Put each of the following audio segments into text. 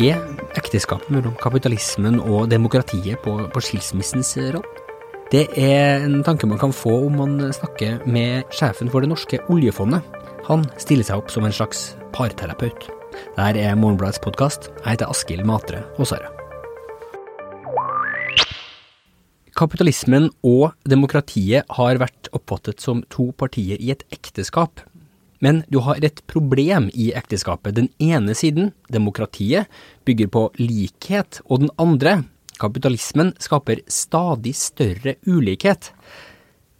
Er ekteskapet mellom kapitalismen og demokratiet på, på skilsmissens roll? Det er en tanke man kan få om man snakker med sjefen for det norske oljefondet. Han stiller seg opp som en slags parterapeut. Dette er Morgenbladets podkast. Jeg heter Askild Matre Aasare. Kapitalismen og demokratiet har vært oppfattet som to partier i et ekteskap. Men du har et problem i ekteskapet. Den ene siden, demokratiet, bygger på likhet, og den andre, kapitalismen, skaper stadig større ulikhet.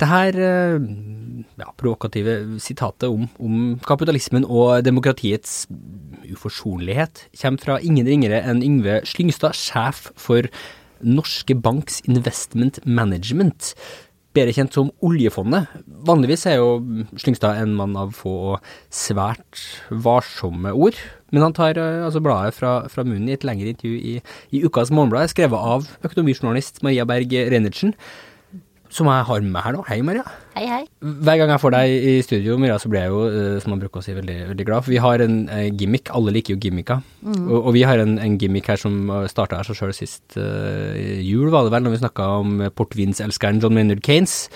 Det her ja, provokative sitatet om, om, kapitalismen og demokratiets uforsonlighet kommer fra ingen ringere enn Yngve Slyngstad, sjef for Norske Banks Investment Management, bedre kjent som oljefondet. Vanligvis er jo Slyngstad en mann av få og svært varsomme ord, men han tar altså bladet fra, fra munnen i et lengre intervju i, i Ukas Morgenblad, skrevet av økonomijournalist Maria Berg Reinertsen som jeg har med meg her nå. Hei, Maria. Hei, hei. Hver gang jeg får deg i studio, Maria, så blir jeg jo, som man bruker å si, veldig, veldig glad. For vi har en uh, gimmick. Alle liker jo gimmicker. Mm. Og, og, vi har en, en, gimmick her som starta her så sjøl sist uh, jul, var det vel, når vi snakka om portvinselskeren John Maynard Kanes.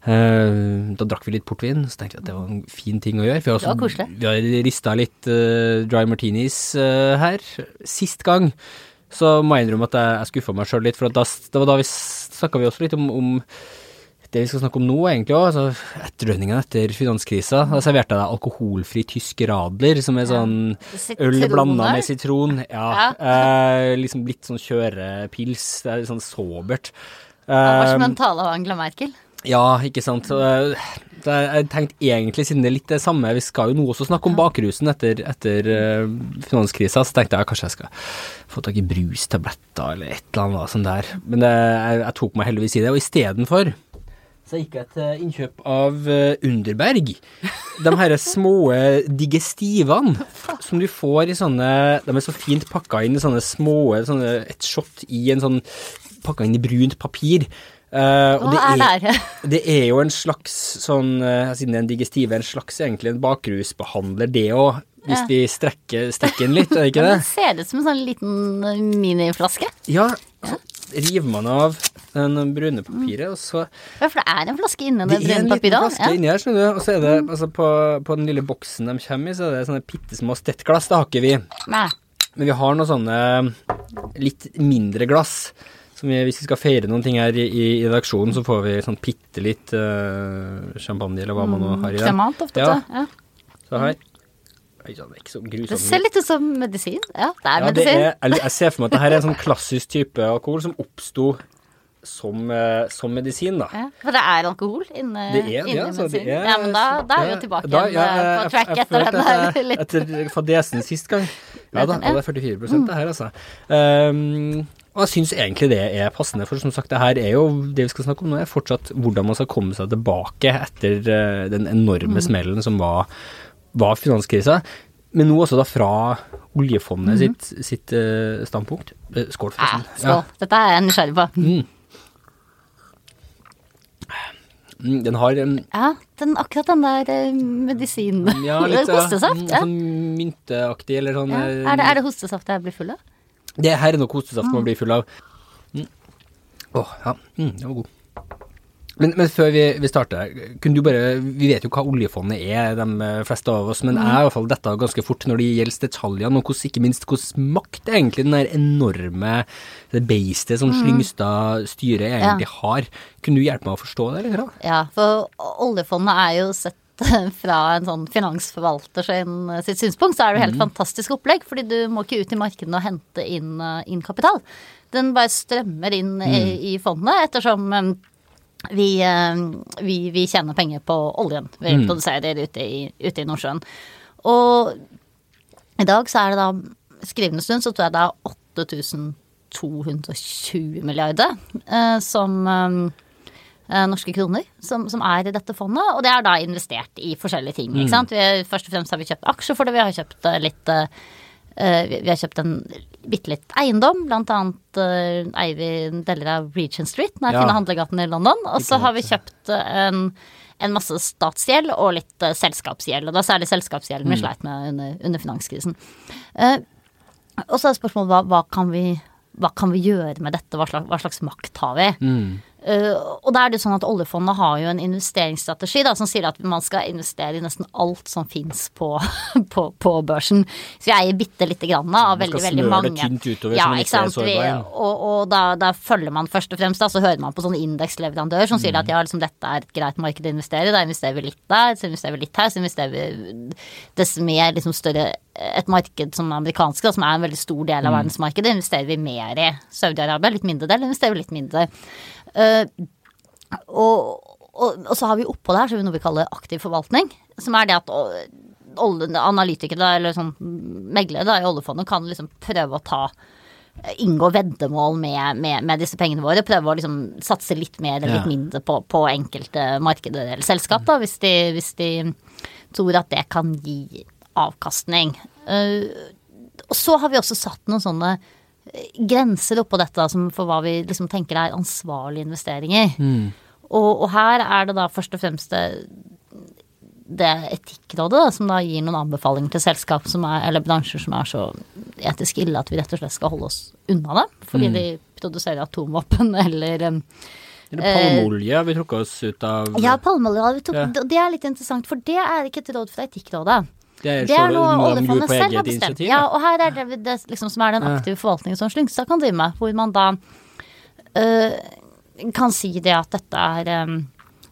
Uh, da drakk vi litt portvin, så tenkte vi at det var en fin ting å gjøre. For det var koselig. Vi har rista litt dry martinis her. Sist gang så må jeg innrømme at jeg, jeg skuffa meg sjøl litt, for da, det var da vi snakka vi også litt om, om det vi skal snakke om nå, egentlig òg, altså etterdønningene etter finanskrisa. Da serverte jeg deg alkoholfri tysk radler, som er sånn øl blanda med sitron. Ja. Eh, liksom litt sånn kjørepils. Det er litt sånn sobert. Det var som en tale av Angela Merkel. Ja, ikke sant. Det, jeg tenkte egentlig, siden det er litt det samme, vi skal jo nå også snakke om bakrusen etter, etter uh, finanskrisa, så tenkte jeg kanskje jeg skal få tak i brustabletter eller et eller annet sånt der. Men det, jeg, jeg, tok meg heldigvis i det, og istedenfor så gikk jeg til innkjøp av Underberg. De her små digestivene som du får i sånne De er så fint pakka inn i sånne små sånne, Et shot i en sånn Pakka inn i brunt papir. Uh, Hva det er, er det? det er jo en slags sånn, uh, siden det er en digestive, en slags egentlig en bakrusbehandler, det òg. Hvis ja. vi strekker, strekker den litt, er det ikke det? Det ser ut som en sånn liten miniflaske. Ja, så river man av den brune papiret, og så Ja, for det er en flaske inni det, det brune papiret? Det er en liten flaske ja. inni her, skjønner du. Og så er det, altså på, på, den lille boksen de kommer i, så er det sånne bitte små stettglass. Det har ikke vi. Nei. Men vi har noen sånne litt mindre glass. Vi, hvis vi skal feire noen ting her i, i, redaksjonen, så får vi sånn bitte litt uh, champagne, eller hva man nå har i den. Kremant ofte, ja. ja. Så her. Det ser litt ut som medisin. Ja, det er ja, medisin. Det er, jeg ser for meg at det her er en sånn klassisk type alkohol som oppsto som, uh, som, medisin, da. Ja, for det er alkohol inni ja, medisin? Er, ja, men da, da er vi jo tilbake da, ja, på track jeg, etter den der. Litt. Etter fadesen sist gang. Ja da, det er 44 mm. det her, altså. Um, og jeg syns egentlig det er passende, for som sagt, det her er jo det vi skal snakke om nå, er fortsatt hvordan man skal komme seg tilbake etter uh, den enorme mm. smellen som var var finanskrisa, men nå også da fra oljefondet mm -hmm. sitt, sitt uh, standpunkt. Uh, skål, forresten. Ja, skål. Ja. Dette er jeg nysgjerrig på. Mm. mm. Den har um, Ja, den, akkurat den der medisinen. Ja, litt hostesaft. Mm, ja. Sånn mynteaktig, eller sånn ja. er, det, er det hostesaft jeg blir full av? Det her er nok hostesaft man blir full av. Mm. Åh, mm. oh, ja. Mm, det var god. Men, men, før vi, vi, starter, kunne du bare Vi vet jo hva oljefondet er, de fleste av oss, men mm. er i hvert fall dette ganske fort når det gjelder detaljene, og hos, ikke minst hvordan makt egentlig den der enorme det beistet som mm. Slyngstad styret egentlig ja. har. Kunne du hjelpe meg å forstå det? Eller? Ja, for oljefondet er jo sett fra en sånn finansforvalter sitt synspunkt, så er det jo helt mm. fantastisk opplegg. Fordi du må ikke ut i markedene og hente inn, inn kapital. Den bare strømmer inn mm. i, i fondet, ettersom vi, eh, vi, vi, tjener penger på oljen vi mm. produserer ute i, ute i Nordsjøen. Og i dag så er det da skrivende stund så tror jeg det er 8220 milliarder eh, som eh, norske kroner som, som, er i dette fondet. Og det er da investert i forskjellige ting. ikke mm. Vi, først og fremst har vi kjøpt aksjer for det, vi har kjøpt litt Eh, vi har kjøpt en bitte litt eiendom, blant annet eh, eier vi deler av Regent Street, den ja. fine handlegaten i London. Og så har vi kjøpt eh, en, en masse statsgjeld og litt selskapsgjeld. Og det er særlig selskapsgjelden mm. vi sleit med under, under finanskrisen. Og så er spørsmålet hva, hva, kan vi, hva kan vi gjøre med dette, hva slags, hva slags makt har vi? Uh, og da er det sånn at oljefondet har jo en investeringsstrategi da, som sier at man skal investere i nesten alt som fins på, på, på, børsen. Så vi eier bitte lite grann av veldig, veldig mange. Man skal smøre det tynt utover ja, så man ikke er sårbar. Og, og da, da, følger man først og fremst, da, så hører man på sånne indeksleverandører som sier at ja, liksom, dette er et greit marked å investere i, da investerer vi litt der, så investerer vi litt her, så investerer vi dess mer liksom større et marked som er amerikansk, da, som er en veldig stor del av verdensmarkedet, investerer vi mer i. Saudi-Arabia litt mindre del, investerer vi litt mindre. Uh, og, og, og, så har vi oppå det her så har vi noe vi kaller aktiv forvaltning. Som er det at analytikere eller sånn meglere i oljefondet kan liksom prøve å ta Inngå veddemål med, med, med, disse pengene våre. Prøve å liksom satse litt mer eller litt mindre på, på, enkelte markeder eller selskap, da, hvis de, hvis de tror at det kan gi avkastning. Uh, og så har vi også satt noen sånne grenser oppå dette som for hva vi liksom tenker er ansvarlige investeringer. Mm. Og, og, her er det da først og fremst det, det Etikkrådet da, som da gir noen anbefalinger til selskap som er, eller bransjer som er så etisk ille at vi rett og slett skal holde oss unna det. Fordi mm. de produserer atomvåpen eller palmeolje har vi trukket oss ut av. Ja, palmeolje. Ja. Det er litt interessant, for det er ikke et råd fra Etikkrådet. Det er, det er noe oljefondet selv har bestemt. Initiativ, ja, og her er det, det liksom, som er den aktive forvaltningen som Slyngstad kan drive med, hvor man da øh, kan si det at dette er um,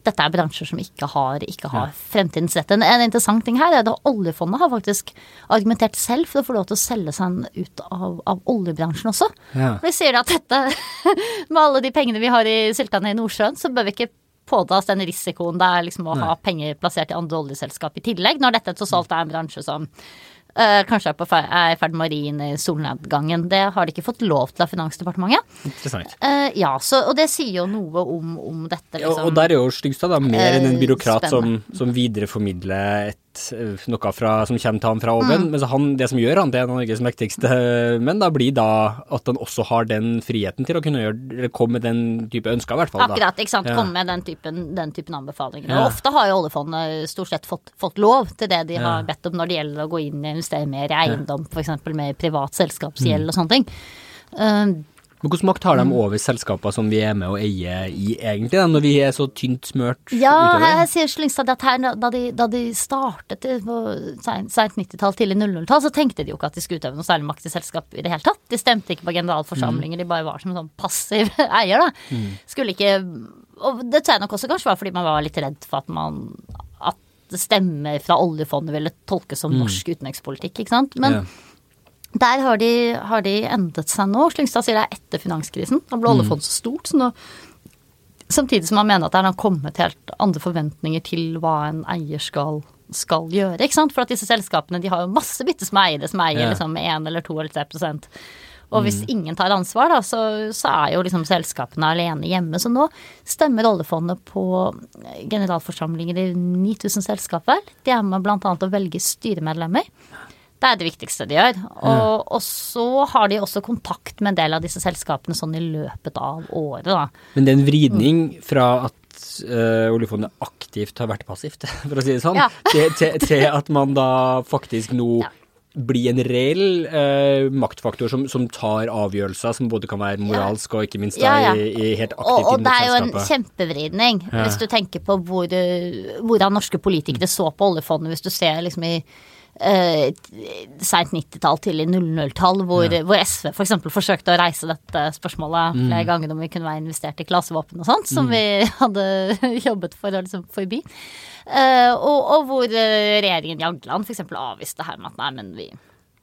dette er bransjer som ikke har, ikke har ja. fremtidens rett. En, en, interessant ting her er at oljefondet har faktisk argumentert selv for å få lov til å selge seg ut av, av oljebransjen også. Ja. De sier at dette, med alle de pengene vi har i syltene i Nordsjøen, så bør vi ikke påta oss den risikoen det er liksom å Nei. ha penger plassert i andre oljeselskap i tillegg, når dette tross alt er en bransje som uh, kanskje er, på, er i ferd med å ri inn i solnedgangen. Det har de ikke fått lov til av Finansdepartementet. Interessant. Uh, ja, så, og det sier jo noe om, om dette, liksom. Ja, og der er jo Stygstad mer enn en byråkrat som, som videreformidler et Eh, noe fra, som kommer til ham fra oven. Mm. Men han, det som gjør han til en av Norges mektigste menn, da blir da at han også har den friheten til å kunne gjøre, komme med den type ønsker, i hvert fall. Akkurat, ikke sant. Ja. Komme med den typen, den typen anbefalinger. Ja. Og ofte har jo oljefondet stort sett fått, fått, lov til det de har bedt om når det gjelder å gå inn og investere mer i eiendom, ja. f.eks. med privat selskapsgjeld mm. og sånne ting. Uh, men Hvilken makt har de over selskaper som vi er med å eie i, egentlig, når vi er så tynt smørt ja, utover? Ja, jeg sier Slyngstad at her, da de, da de startet på seint 90-tall, tidlig 00-tall, så tenkte de jo ikke at de skulle utøve noe særlig makt i selskap i det hele tatt. De stemte ikke på generalforsamlinger, mm. de bare var som sånn passiv eier, da. Mm. Skulle ikke Og det tror jeg nok også kanskje var fordi man var litt redd for at man at stemmer fra oljefondet ville tolkes som mm. norsk utenrikspolitikk, ikke sant. Men ja. Der har de, har de, endret seg nå. Slyngstad sier det er etter finanskrisen. Da ble oljefondet så stort. Så nå, samtidig som man mener at det har kommet helt andre forventninger til hva en eier skal, skal gjøre. ikke sant? For at disse selskapene de har jo masse bitte små eiere som eier ja. liksom 1 eller 2 eller 3 prosent. og hvis mm. ingen tar ansvar, da, så, så, er jo liksom selskapene alene hjemme. Så nå stemmer oljefondet på generalforsamlinger i 9000 selskaper. De er med bl.a. å velge styremedlemmer. Det er det viktigste de gjør. Og, og, så har de også kontakt med en del av disse selskapene sånn i løpet av året, da. Men det er en vridning fra at uh, oljefondet aktivt har vært passivt, for å si det sånn, ja. til, til, til, at man da faktisk nå ja. blir en reell uh, maktfaktor som, som, tar avgjørelser som både kan være moralsk og ikke minst da, i, i, helt aktivt Og, og det er jo en kjempevridning, hvis du tenker på hvor, hvordan norske politikere så på oljefondet, hvis du ser liksom i eh, seint 90-tall, tidlig 00-tall, hvor, ja. hvor, SV f.eks. For forsøkte å reise dette spørsmålet mm. flere ganger om vi kunne være investert i klasevåpen og sånt, som mm. vi hadde jobbet for å liksom forby. Eh, og, og, hvor eh, regjeringen Jagland f.eks. avviste det her med at nei, men vi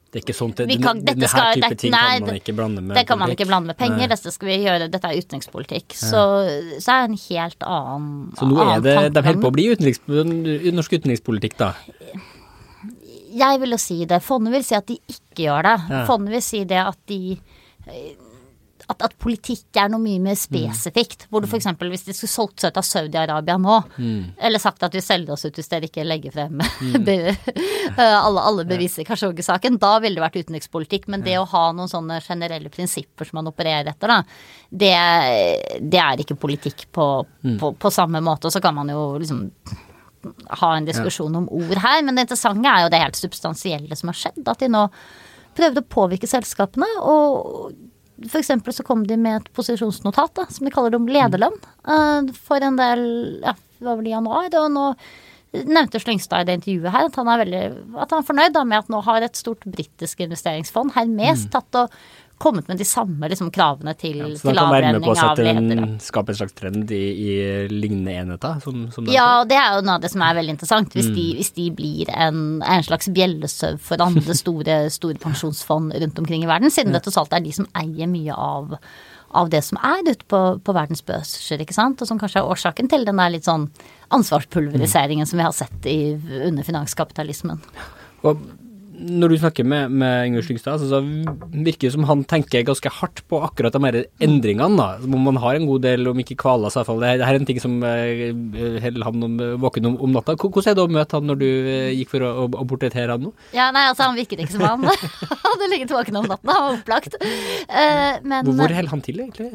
det er ikke sånt, det, kan, denne skal, type det, ting nei, kan man ikke blande med Det kan man ikke blande med penger, dette skal vi gjøre, dette er utenrikspolitikk. Så, så er det en helt annen Så nå er det, de holder på å bli utenriks, norsk utenrikspolitikk, da? Jeg vil jo si det. Fondet vil si at de ikke gjør det. Ja. Fondet vil si det at de at, at, politikk er noe mye mer spesifikt. Mm. Hvor du f.eks. hvis de skulle solgt seg ut av Saudi-Arabia nå, mm. eller sagt at vi selger oss ut hvis dere ikke legger frem mm. alle, alle beviser i Kashoggi-saken, da ville det vært utenrikspolitikk. Men det å ha noen sånne generelle prinsipper som man opererer etter, da, det, det er ikke politikk på, mm. på, på samme måte. Og så kan man jo liksom ha en diskusjon ja. om ord her, men det interessante er jo det helt substansielle som har skjedd. At de nå prøvde å påvirke selskapene. og for eksempel så kom de med et posisjonsnotat, da, som de kaller det om lederlønn, uh, for en del Ja, det var vel i januar. Og nå nevnte Slyngstad i det intervjuet her at han er, veldig, at han er fornøyd da, med at nå har et stort britisk investeringsfond, Hermes, mm. tatt og kommet med de samme liksom, kravene til, ja, så til avrenning av ledere. Så skape en slags trend i, i lignende enheter? Som, som ja, og det er jo noe av det som er veldig interessant. Hvis, mm. de, hvis de, blir en, en slags bjellesøv for andre store, store pensjonsfond rundt omkring i verden, siden ja. det tross alt er de som eier mye av av det som er ute på, på verdens børser, ikke sant, og som kanskje er årsaken til den der litt sånn ansvarspulveriseringen mm. som vi har sett i, under finanskapitalismen. Og når du snakker med, med Inger Slyngstad, så, så, virker det som han tenker ganske hardt på akkurat de her endringene. da. Som man har en god del, om ikke kvaler seg, iallfall. Det, det her er en ting som uh, holder han om, våken om, om, natta. Hvordan er det å møte han når du uh, gikk for å, å, å portrettere han nå? Ja, nei, altså Han virket ikke som han hadde ligget våken om natten. Han var opplagt. Uh, men Hvor holder han til, egentlig?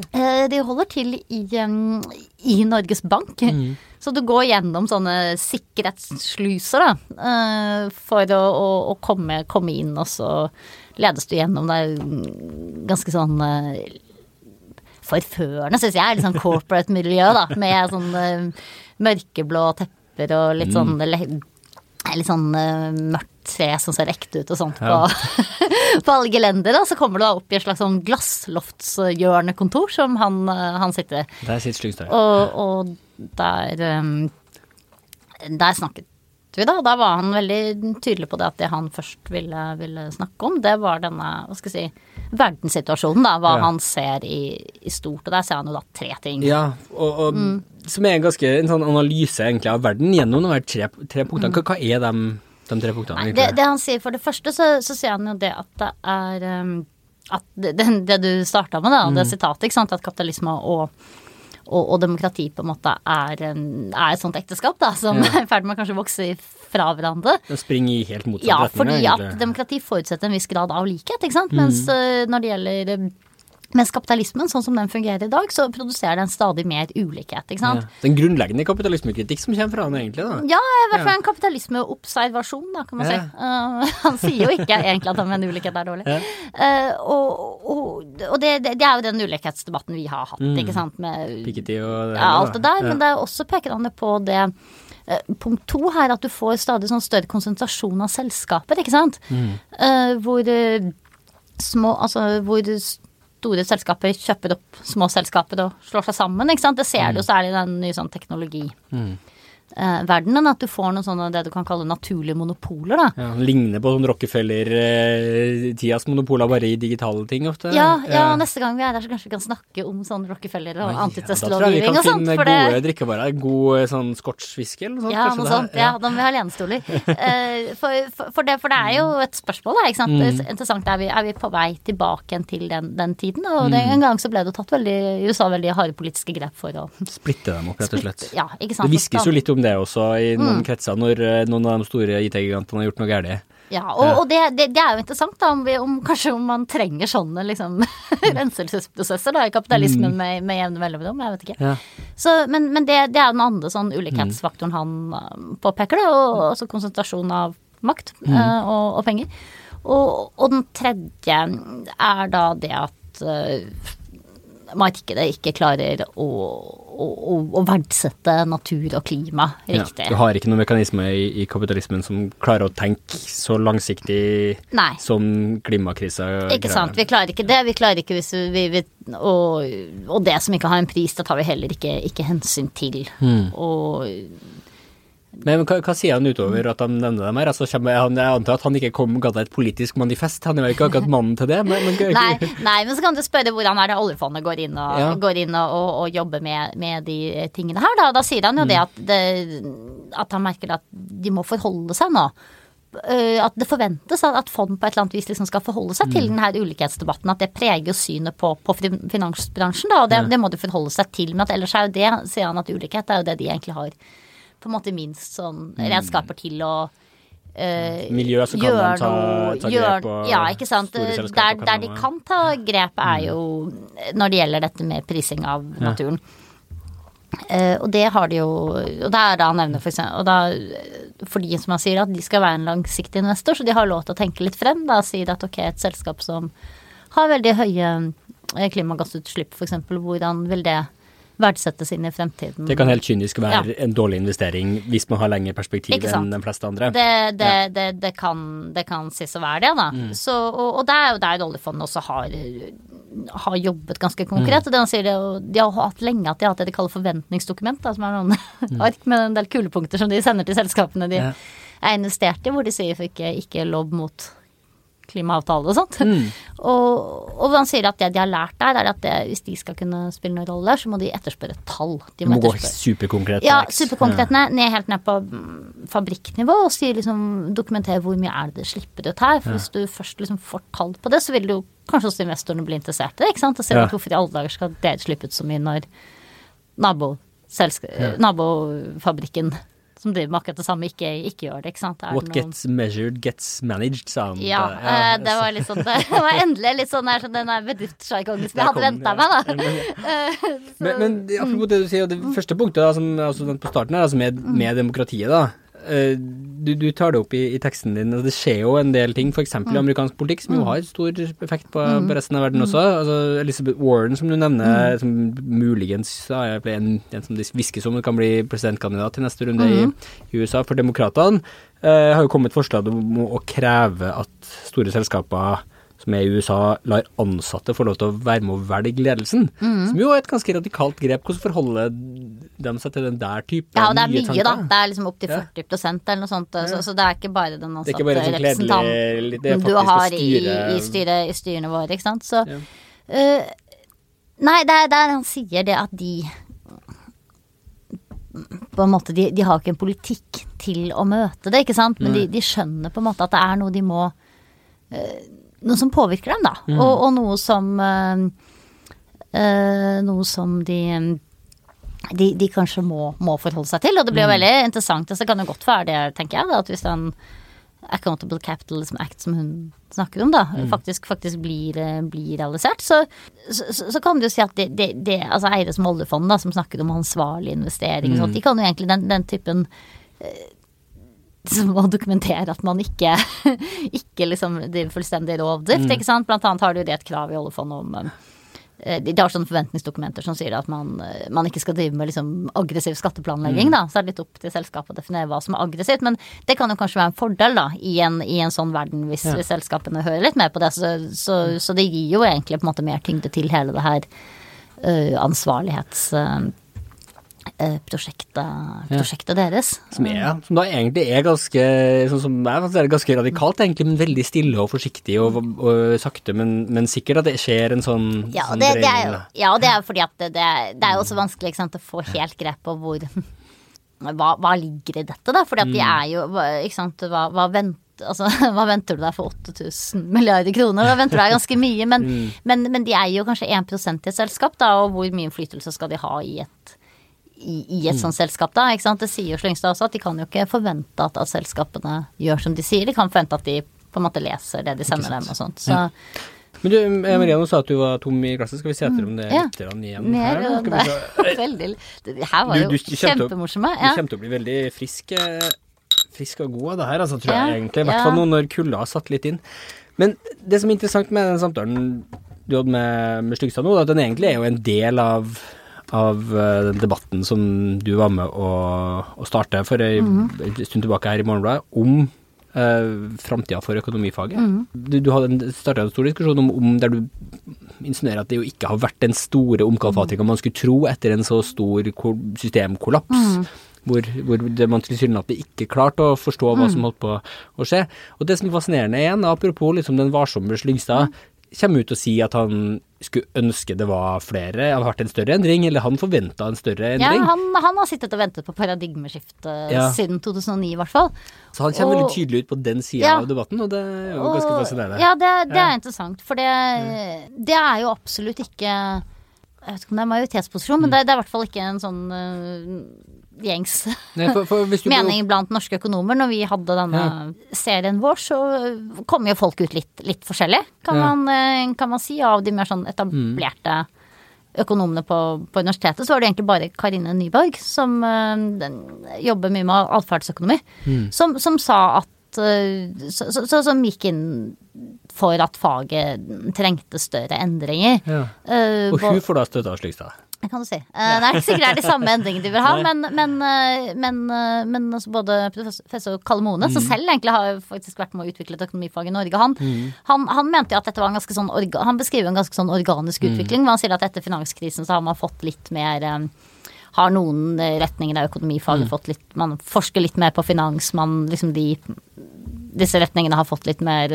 de holder til i, um, i Norges Bank. Mm. Så du går gjennom sånne sikkerhetssluser, da, eh, for å, å, å komme, komme, inn, og så ledes du gjennom det ganske sånn eh, forførende, syns jeg, litt sånn corporate miljø, da, med sånn eh, mørkeblå tepper og litt sånn mm. litt sånn mørkt tre som ser ekte ut og sånt ja. på, på alle gelender. Så kommer du da opp i et slags sånn glassloftshjørnekontor som han, han sitter i. Der sitter Slyngstad. Og, og der, um, der snakket vi da. Da var han veldig tydelig på det at det han først ville, ville snakke om, det var denne, hva skal jeg si, verdenssituasjonen, da. Hva ja. han ser i, i, stort. Og der ser han jo da tre ting. Ja, og, og mm. som er en ganske en sånn analyse egentlig av verden gjennom de tre, tre punktene. Hva, hva, er de, de tre punktene? Nei, det, det, han sier for det første, så, så sier han jo det at det er um, at det, det, du starta med, da, mm. det sitatet, ikke sant, at kapitalisme og og, og, demokrati på en måte er, er et sånt ekteskap da, som ja. er i ferd med å kanskje vokse fra hverandre. Det springer i helt motsatt ja, retning. Ja, fordi at demokrati forutsetter en viss grad av likhet, ikke sant. Mm. Mens uh, når det gjelder mens kapitalismen, sånn som den fungerer i dag, så produserer den stadig mer ulikhet. ikke sant? Ja. Den grunnleggende kapitalismekritikk som kommer fra han egentlig, da? Ja, i hvert fall en kapitalismeobservasjon, da, kan man ja. si. Uh, han sier jo ikke egentlig at en ulikhet er dårlig. Ja. Uh, og, og, og det, det, er jo den ulikhetsdebatten vi har hatt, mm. ikke sant, med Piketty og det, ja, alt det der. Men det er også peker han på det uh, Punkt to her, at du får stadig sånn større konsentrasjon av selskaper, ikke sant. Mm. hvor små Altså hvor store selskaper kjøper opp små selskaper og slår seg sammen. ikke sant? Det ser du mm. særlig i den nye sånn teknologi. Mm eh, verdenen. At du får noen sånne det du kan kalle naturlige monopoler. da. Ja, Ligner på sånn Rockefeller-tidas monopoler, bare i digitale ting ofte. Ja, ja, neste gang vi er der så kanskje vi kan snakke om sånn Rockefeller og ja, antitestlovgivning og sånt. Da tror jeg vi kan finne gode drikkevarer. God eh, sånn scotch-whisky eller noe sånt. Ja, noe sånt. Ja. ja, da må vi ha lenestoler. eh, for, for, for, det, for, det, er jo et spørsmål, da. ikke sant. Mm. Interessant. Er vi, er vi, på vei tilbake til den, den tiden? Og mm. en gang så ble det tatt veldig, i USA veldig harde politiske grep for å Splitte dem opp, rett og slett. Ja, ikke sant. Det hviskes jo litt om det også i noen mm. kretser når eh, noen av de store IT-gigantene har gjort noe galt. Ja, og, og det, det, det, er jo interessant da, om, vi, om, kanskje om man trenger sånne liksom, renselsesprosesser da, i kapitalismen mm. med, med jevne mellomrom. Jeg vet ikke. Ja. Så, men, men det, det, er den andre sånn ulikhetsfaktoren han uh, påpeker, da, og også konsentrasjon av makt mm. uh, og, og, penger. Og, og, den tredje er da det at uh, markedet ikke klarer å, å, å, verdsette natur og klima riktig. Ja, du har ikke noen mekanisme i, i, kapitalismen som klarer å tenke så langsiktig Nei. som klimakrisa. Ikke sant. Vi klarer ikke det. Vi klarer ikke hvis vi, vi og, og, det som ikke har en pris, det tar vi heller ikke, ikke hensyn til. Mm. Og men hva, hva, sier han utover at han nevner dem her? Altså, jeg antar at han ikke kom ga deg et politisk manifest, han er jo ikke akkurat mannen til det? Men, men, nei, nei, men så kan du spørre hvordan er det oljefondet går inn og, ja. går inn og, og, og jobber med, med, de tingene her. Da, da sier han jo mm. det, at det at han merker at de må forholde seg nå. Eh, at det forventes at fond på et eller annet vis liksom skal forholde seg mm. til denne ulikhetsdebatten. At det preger synet på, på finansbransjen, da, og det, ja. det, må de forholde seg til. Men at ellers er jo det, sier han at ulikhet er jo det de egentlig har på en måte minst sånn mm. redskaper til å Uh, Miljø som kan ta, ta, ta grep og Ja, ikke sant. Der, der de kan ta grep, er mm. jo når det gjelder dette med prising av naturen. Uh, og det har de jo Og det er da han nevner for eksempel Og da fordi, som han sier, at de skal være en langsiktig investor, så de har lov til å tenke litt frem. Da sier de at ok, et selskap som har veldig høye eh, klimagassutslipp, f.eks., hvordan vil det verdsettes inn i fremtiden? Det kan helt kynisk være Ja. en dårlig investering hvis man har lengre perspektiv enn de fleste andre. Det, det, Ja. det, det, kan, det kan sies å være det, da. Så, og, og det er jo der oljefondet også har, har jobbet ganske konkret. Og det han sier det, og de har hatt lenge at de har hatt det de kaller forventningsdokument, da, som er noen ark med en del kulepunkter som de sender til selskapene de Ja. er investert i, hvor de sier ikke, ikke lobb mot klimaavtale og sånt. Mm. Og, og han sier at det de har lært der, er at det, hvis de skal kunne spille noen rolle, så må de etterspørre tall. De må, må gå superkonkret. ja, superkonkret ned, ned helt ned på mm, fabrikknivå og si liksom, dokumentere hvor mye er det det slipper ut her. For hvis du først liksom får tall på det, så vil jo kanskje også investorene bli interessert i det. ikke sant? Og se Ja. hvorfor i alle dager skal dere slippe ut så mye når naboselska- nabofabrikken som driver med akkurat det samme, ikke, ikke gjør det. ikke sant? Er det What noen- gets measured gets managed, sa han. ja, ja. eh, det var litt sånn Det var endelig litt sånn der, sånn den der bedriftssjargongen som jeg hadde venta ja. meg, da. Eh, så- Men, men apropos det du sier, det første punktet da, som jeg også nevnte på starten her, altså med, med demokratiet, da. Eh, Du, du tar det opp i, i teksten din. og Det skjer jo en del ting, f.eks. i amerikansk politikk, som jo har stor effekt på, på resten av verden også. Altså Elizabeth Warren, som du nevner, som muligens er en, en som det hviskes om kan bli presidentkandidat til neste runde i, i USA for demokratene, uh, har jo kommet forslag om å kreve at store selskaper som er i USA, lar ansatte få lov til å være med å velge ledelsen. Som jo er et ganske radikalt grep. Hvordan forholder de seg til den der typen Ja, og det er mye, mye, da. Det er liksom opptil Ja. 40% eller noe sånt. Så, så det er ikke bare den Det ansatte representanten du har i, i, styre, i styrene våre, ikke sant. Så Ja. uh, Nei, det er der han sier det at de på en måte, de, de har ikke en politikk til å møte det, ikke sant. Men de, de skjønner på en måte at det er noe de må øh, Noe som påvirker dem, da. Mm. Og, og noe som øh, Noe som de de, de kanskje må, må forholde seg til. Og det blir jo Mm. veldig interessant. Altså, det kan jo godt være det, tenker jeg, da, at hvis den Accountable Capitalism Act som hun snakker om, da, Mm. faktisk, faktisk blir, eh, blir realisert, så, så, så kan du si at det, det, det altså Eide som oljefond, da, som snakker om ansvarlig investering og Mm. sånt, de kan jo egentlig den, den typen som må dokumentere at man ikke, ikke liksom driver fullstendig rovdrift, Mm. ikke sant. Blant annet har du det et krav i oljefondet om eh, de har sånne forventningsdokumenter som sier at man, eh, man ikke skal drive med liksom aggressiv skatteplanlegging, Mm. da. Så er det litt opp til selskapet å definere hva som er aggressivt. Men det kan jo kanskje være en fordel, da, i en, i en sånn verden hvis, Ja. hvis selskapene hører litt mer på det. Så, så, så det gir jo egentlig på en måte mer tyngde til hele det her uh, ansvarlighetsprosjektet prosjektet deres. Som, er, som da egentlig er ganske sånn som er, er ganske radikalt, egentlig, men veldig stille og forsiktig og, og sakte, men, men sikkert at det skjer en sånn, Ja, sånn det, det er jo, ja, og det er jo fordi at det, det, er- det er jo også vanskelig sant, å få helt grep på hvor hva, hva ligger i dette, da? Fordi at de er jo hva- Ikke sant, hva, hva venter Altså, hva venter du deg for 8000 milliarder kroner? Da venter du deg ganske mye, men, men, men de eier jo kanskje 1% i et selskap, da, og hvor mye innflytelse skal de ha i et i, et sånt selskap, da. ikke sant? Det sier jo Slyngstad også, at de kan jo ikke forvente at, at selskapene gjør som de sier. De kan forvente at de på en måte leser det de sender dem og sånt. Så Ja. Men du, Maria, nå sa at du var tom i glasset. Skal vi se etter om det er Ja. litt igjen mer her? Skal vi se. det. Veldig Det her var Du- jo du å- kjempemorsomme. Du kommer til å bli veldig frisk, eh, frisk og god av det her, altså, tror Ja, jeg egentlig. I hvert fall nå når kulda har satt litt inn. Men det som er interessant med den samtalen du hadde med, med Styggstad nå, er at den egentlig er jo en del av, av eh, den debatten som du var med å, å starte for ei mm en stund tilbake her i Morgenbladet, om eh, framtida for økonomifaget. Mhm. Du, du hadde starta en stor diskusjon om, om der du insinuerer at det jo ikke har vært den store omkalfatringa man skulle tro etter en så stor ko- systemkollaps. Hvor, hvor det man tilsynelatende ikke klarte å forstå hva som holdt på å skje. Og det som er fascinerende igjen, apropos liksom den varsomme Slyngstad, kommer ut og sier at han skulle ønske det var flere, hadde vært en større endring, eller han forventa en større Ja, endring. han, han har sittet og ventet på paradigmeskiftet Ja. siden 2009 i hvert fall. Så han kommer Og- veldig tydelig ut på den sida Ja. av debatten, og det er jo ganske Og- fascinerende. Ja, det, det Ja. er interessant, for det, det er jo absolutt ikke Jeg vet ikke om det er majoritetsposisjon, men det, det er i hvert fall ikke en sånn øh, gjengs Nei, for, for hvis du mening blant norske økonomer. Når vi hadde denne serien vår, så kom jo folk ut litt, litt forskjellig, kan, Ja. man, eh, kan man si, av de mer sånn etablerte økonomene på, på universitetet, så var det egentlig bare Karine Nyborg, som øh, den, jobber mye med atferdsøkonomi, som, som sa at øh, så, så, så, Som gikk inn for at faget trengte større endringer. Ja. Uh, Og hun får da støtte av Slyngstad. Det kan du si. Eh, det er ikke sikkert det er de samme endringene de vil ha, men, men, eh, men, eh, men altså både professor Kalle Mone, som selv egentlig har faktisk vært med å utvikle et økonomifag i Norge, han, han, han mente jo at dette var en ganske sånn Han beskriver en ganske sånn organisk utvikling, hvor han sier at etter finanskrisen så har man fått litt mer har noen retninger av økonomifaget fått litt Man forsker litt mer på finans, man liksom de Disse retningene har fått litt mer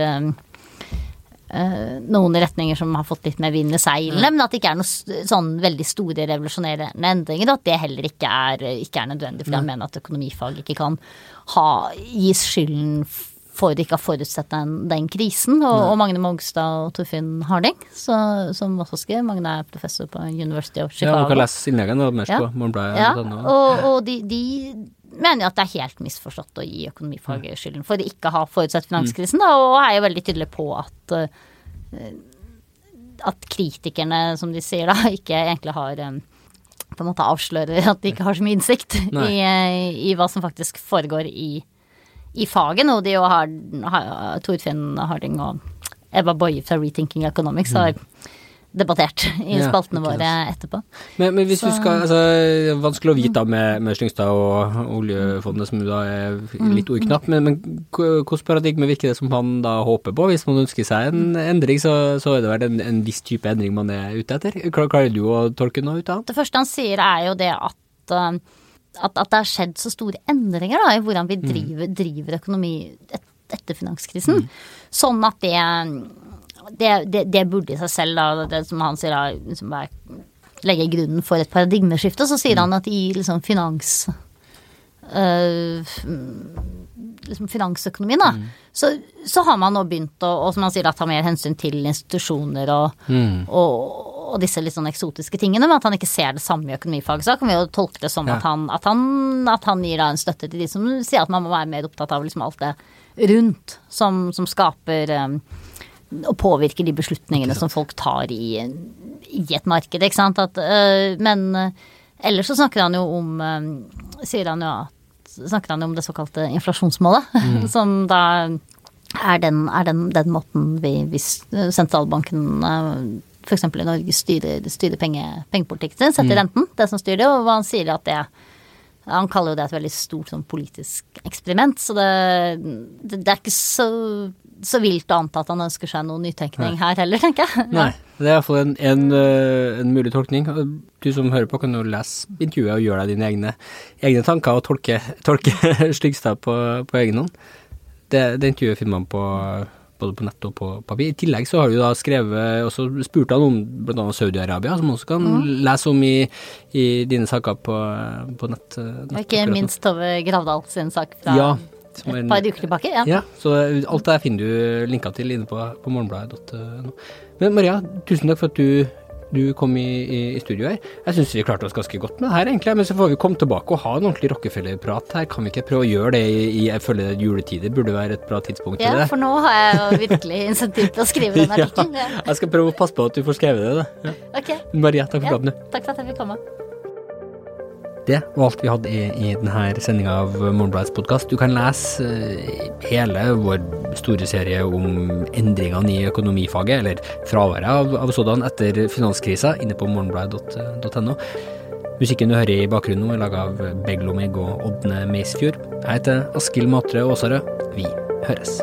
noen retninger som har fått litt mer vind i seilene, men at det ikke er noen sånn veldig store revolusjonerende endringer, at det heller ikke er, ikke er nødvendig, fordi han mener at økonomifag ikke kan ha, gis skylden for ikke å ha forutsett den, den krisen. Og, og Magne Mogstad og Torfinn Harding, så, som også skrev. Magne er professor på University of Ja, Chicago. du kan lese innleggene mer Ja. på Morgenbladet. Ja, sånn, og, og de, de mener at det er helt misforstått å gi økonomifaget skylden for ikke å ha forutsett finanskrisen, da, og er jo veldig tydelig på at eh, at kritikerne, som de sier da, ikke egentlig har eh, på en måte avslører at de ikke har så mye innsikt i, eh, i hva som faktisk foregår i, i faget, noe de jo har, har Torfinn Harding og Eva Boye fra Rethinking Economics har debattert i Ja, spaltene våre etterpå. Men, men hvis du skal altså, Vanskelig å vite med, med Slyngstad og oljefondet, som da er Mm. litt ordknapp, men, men hvilket paradigme virker det som han da håper på? Hvis man ønsker seg en endring, så, så er det vel en, en viss type endring man er ute etter? Klar- Klarer du å tolke noe ut av det? Det første han sier er jo det at, uh, at, at det har skjedd så store endringer da, i hvordan vi driver, driver økonomi et, etter finanskrisen. Sånn at det, det, det, det burde i seg selv, da, det som han sier, da, liksom legge grunnen for et paradigmeskifte. Så sier han at i liksom finans... øh, liksom finansøkonomien, da, så, så har man nå begynt å, og som han sier, da, ta mer hensyn til institusjoner og, og, og disse litt sånn eksotiske tingene, men at han ikke ser det samme i økonomifaget. Så da kan vi jo tolke det som Ja. at, han, at, han, at han gir da en støtte til de som sier at man må være mer opptatt av liksom alt det rundt som, som skaper um, og påvirker de beslutningene som folk tar i, i et marked, ikke sant. At, øh, men øh, ellers så snakker han jo om øh, Sier han jo at snakker han jo om det såkalte inflasjonsmålet, som da er den, er den, den måten vi, hvis sentralbanken f.eks. i Norge styrer, styrer penge, pengepolitikken sin, setter renten, det som styrer det, og hva han sier at det han kaller jo det et veldig stort sånn politisk eksperiment, så det, det, det er ikke så, så vilt å anta at han ønsker seg noe nytenkning her heller, tenker jeg. Nei. Det er iallfall en, en, øh, en mulig tolkning. Du som hører på, kan jo lese intervjuet og gjøre deg dine egne, egne tanker og tolke, tolke Slygstad på, på egen hånd. Det, det intervjuet finner man på både på nett og på papir. I tillegg så har du da skrevet også spurt han om bl.a. Saudi-Arabia, som også kan lese om i, i dine saker på, på nett. nett Og ikke minst Tove Gravdal sin sak fra Ja, et par uker tilbake. Ja. Ja, så alt det her finner du linka til inne på, på morgenbladet.no. Men Maria, tusen takk for at du, du kom i, i, i studio her. Jeg syns vi klarte oss ganske godt med det her, egentlig. Men så får vi komme tilbake og ha en ordentlig Rockefeller-prat her. Kan vi ikke prøve å gjøre det i, i jeg føler juletider burde være et bra tidspunkt Ja, til det? for nå har jeg jo virkelig insentiv til å skrive den Ja, artikkelen. Ja. jeg skal prøve å passe på at du får skrevet det. Da. Ja. Ok, Maria, takk for ja. praten. du. takk for at jeg fikk komme. Det var alt vi hadde i, i denne sendinga av Morgenbladets podkast. Du kan lese eh, hele vår store serie om endringene i økonomifaget, eller fraværet av, av sådan, etter finanskrisa, inne på morgenbladet.no. Musikken du hører i bakgrunnen nå, er laga av Beglomeg og Ådne Meisfjord. Jeg heter Askild Matre Aasarød. Vi høres.